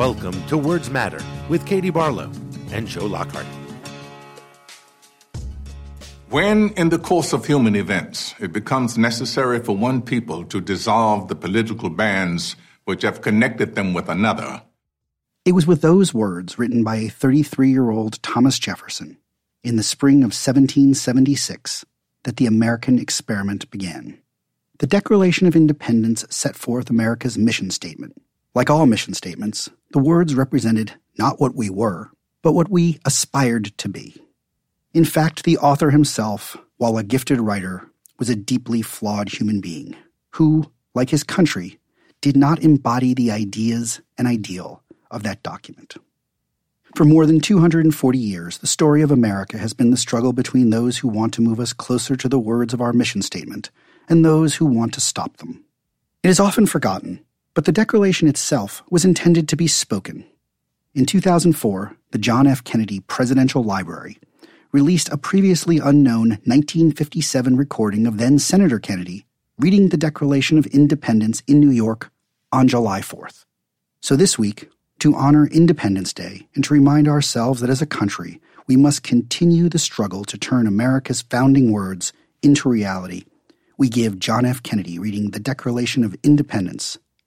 Welcome to Words Matter with Katie Barlow and Joe Lockhart. When, in the course of human events, it becomes necessary for one people to dissolve the political bands which have connected them with another, it was with those words written by a 33 year old Thomas Jefferson in the spring of 1776 that the American experiment began. The Declaration of Independence set forth America's mission statement. Like all mission statements, the words represented not what we were, but what we aspired to be. In fact, the author himself, while a gifted writer, was a deeply flawed human being who, like his country, did not embody the ideas and ideal of that document. For more than 240 years, the story of America has been the struggle between those who want to move us closer to the words of our mission statement and those who want to stop them. It is often forgotten, but the Declaration itself was intended to be spoken. In 2004, the John F. Kennedy Presidential Library released a previously unknown 1957 recording of then Senator Kennedy reading the Declaration of Independence in New York on July 4th. So this week, to honor Independence Day and to remind ourselves that as a country, we must continue the struggle to turn America's founding words into reality, we give John F. Kennedy reading the Declaration of Independence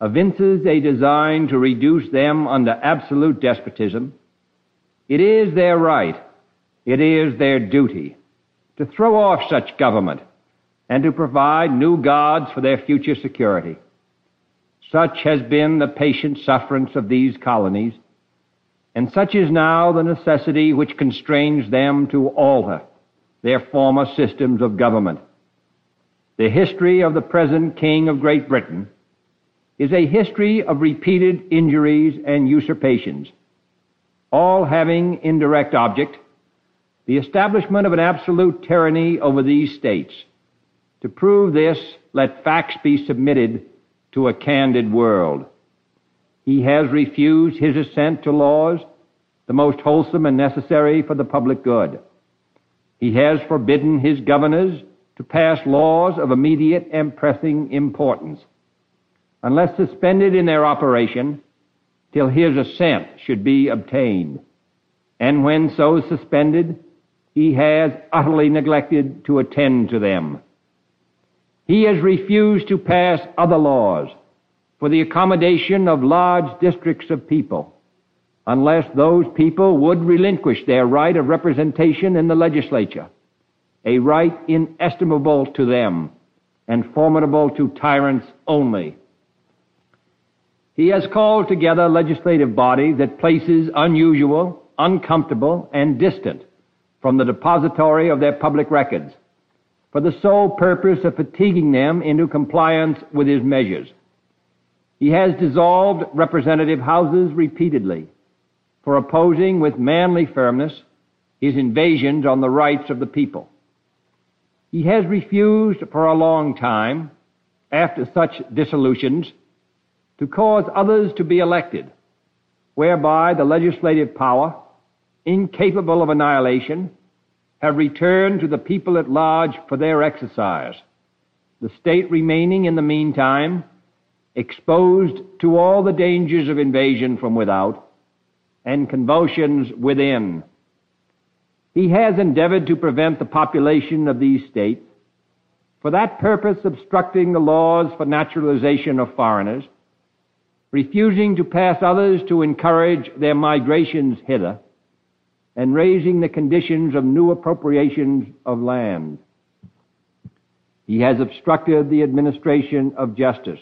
evinces a design to reduce them under absolute despotism, it is their right, it is their duty to throw off such government and to provide new gods for their future security. Such has been the patient sufferance of these colonies, and such is now the necessity which constrains them to alter their former systems of government. The history of the present King of Great Britain is a history of repeated injuries and usurpations, all having indirect object the establishment of an absolute tyranny over these states. To prove this, let facts be submitted to a candid world. He has refused his assent to laws, the most wholesome and necessary for the public good. He has forbidden his governors to pass laws of immediate and pressing importance, unless suspended in their operation till his assent should be obtained. And when so suspended, he has utterly neglected to attend to them. He has refused to pass other laws for the accommodation of large districts of people unless those people would relinquish their right of representation in the legislature, a right inestimable to them and formidable to tyrants only. He has called together legislative bodies at places unusual, uncomfortable, and distant from the depository of their public records, for the sole purpose of fatiguing them into compliance with his measures. He has dissolved representative houses repeatedly for opposing with manly firmness his invasions on the rights of the people. He has refused for a long time, after such dissolutions, to cause others to be elected, whereby the legislative power, incapable of annihilation, have returned to the people at large for their exercise, the state remaining in the meantime exposed to all the dangers of invasion from without and convulsions within. He has endeavored to prevent the population of these states, for that purpose obstructing the laws for naturalization of foreigners, refusing to pass others to encourage their migrations hither, and raising the conditions of new appropriations of land. He has obstructed the administration of justice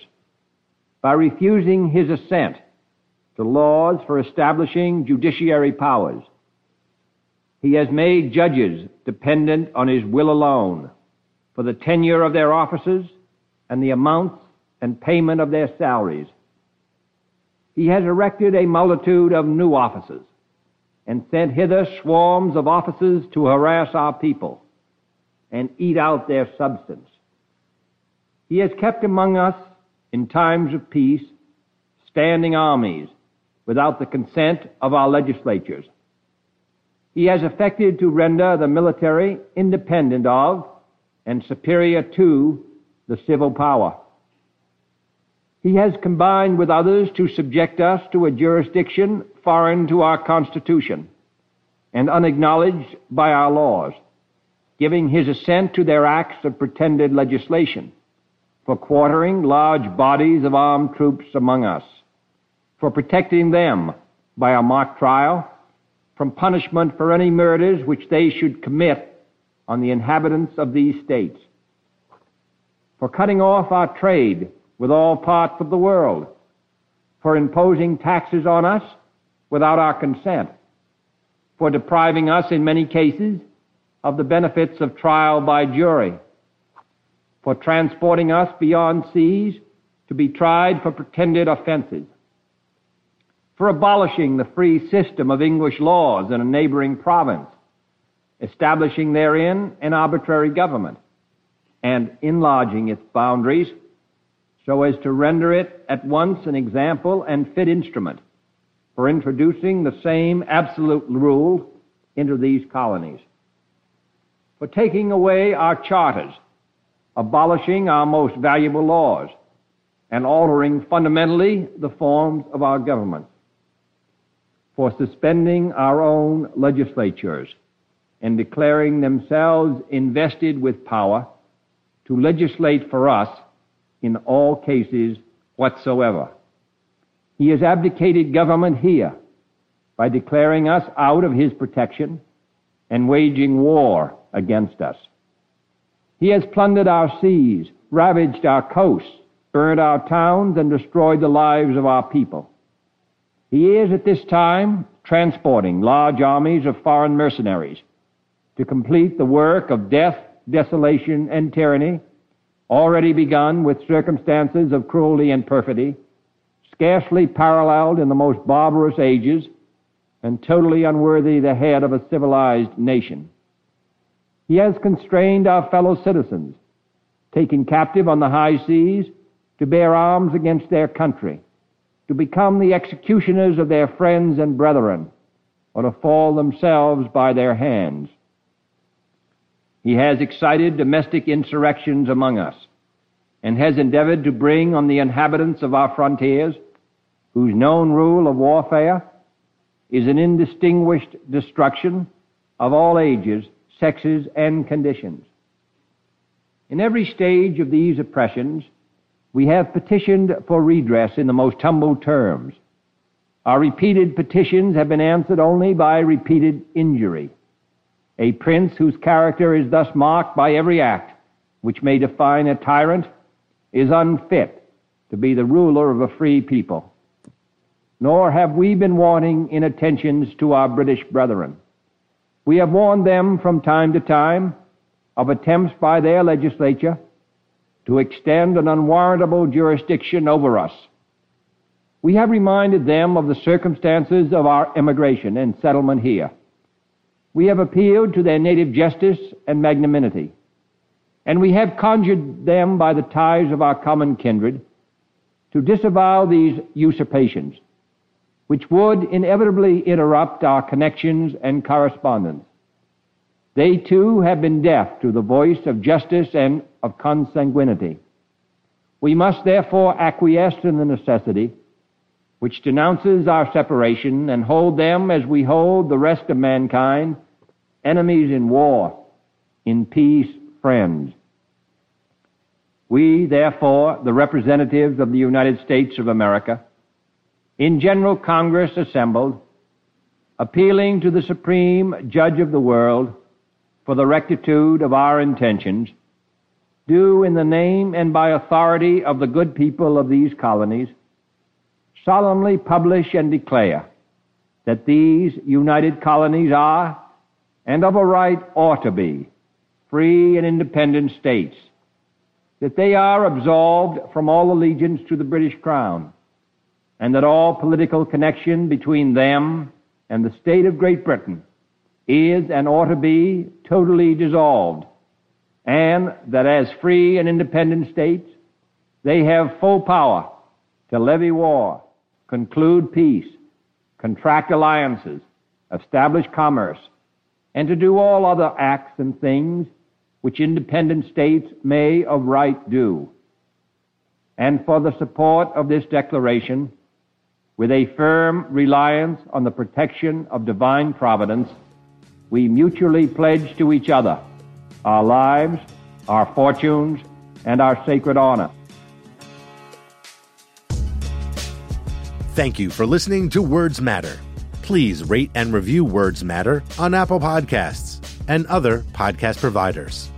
by refusing his assent to laws for establishing judiciary powers. He has made judges dependent on his will alone for the tenure of their offices and the amounts and payment of their salaries. He has erected a multitude of new offices and sent hither swarms of officers to harass our people and eat out their substance. He has kept among us in times of peace standing armies without the consent of our legislatures. He has affected to render the military independent of and superior to the civil power. He has combined with others to subject us to a jurisdiction foreign to our Constitution and unacknowledged by our laws, giving his assent to their acts of pretended legislation, for quartering large bodies of armed troops among us, for protecting them by a mock trial from punishment for any murders which they should commit on the inhabitants of these states, for cutting off our trade with all parts of the world, for imposing taxes on us without our consent, for depriving us in many cases of the benefits of trial by jury, for transporting us beyond seas to be tried for pretended offenses, for abolishing the free system of English laws in a neighboring province, establishing therein an arbitrary government, and enlarging its boundaries so as to render it at once an example and fit instrument for introducing the same absolute rule into these colonies, for taking away our charters, abolishing our most valuable laws, and altering fundamentally the forms of our government, for suspending our own legislatures and declaring themselves invested with power to legislate for us in all cases whatsoever. He has abdicated government here by declaring us out of his protection and waging war against us. He has plundered our seas, ravaged our coasts, burned our towns, and destroyed the lives of our people. He is at this time transporting large armies of foreign mercenaries to complete the work of death, desolation, and tyranny already begun with circumstances of cruelty and perfidy, scarcely paralleled in the most barbarous ages, and totally unworthy the head of a civilized nation. He has constrained our fellow citizens, taken captive on the high seas, to bear arms against their country, to become the executioners of their friends and brethren, or to fall themselves by their hands. He has excited domestic insurrections among us and has endeavored to bring on the inhabitants of our frontiers, whose known rule of warfare is an indistinguished destruction of all ages, sexes, and conditions. In every stage of these oppressions, we have petitioned for redress in the most humble terms. Our repeated petitions have been answered only by repeated injury. A prince whose character is thus marked by every act which may define a tyrant is unfit to be the ruler of a free people. Nor have we been wanting in attentions to our British brethren. We have warned them from time to time of attempts by their legislature to extend an unwarrantable jurisdiction over us. We have reminded them of the circumstances of our emigration and settlement here. We have appealed to their native justice and magnanimity, and we have conjured them by the ties of our common kindred to disavow these usurpations, which would inevitably interrupt our connections and correspondence. They too have been deaf to the voice of justice and of consanguinity. We must therefore acquiesce in the necessity which denounces our separation and hold them as we hold the rest of mankind, enemies in war, in peace, friends. We, therefore, the representatives of the United States of America, in General Congress assembled, appealing to the Supreme Judge of the world for the rectitude of our intentions, do in the name and by authority of the good people of these colonies solemnly publish and declare that these united colonies are, and of a right ought to be, free and independent states, that they are absolved from all allegiance to the British Crown, and that all political connection between them and the state of Great Britain is and ought to be totally dissolved, and that as free and independent states, they have full power to levy war, conclude peace, contract alliances, establish commerce, and to do all other acts and things which independent states may of right do. And for the support of this declaration, with a firm reliance on the protection of divine providence, we mutually pledge to each other our lives, our fortunes, and our sacred honor. Thank you for listening to Words Matter. Please rate and review Words Matter on Apple Podcasts and other podcast providers.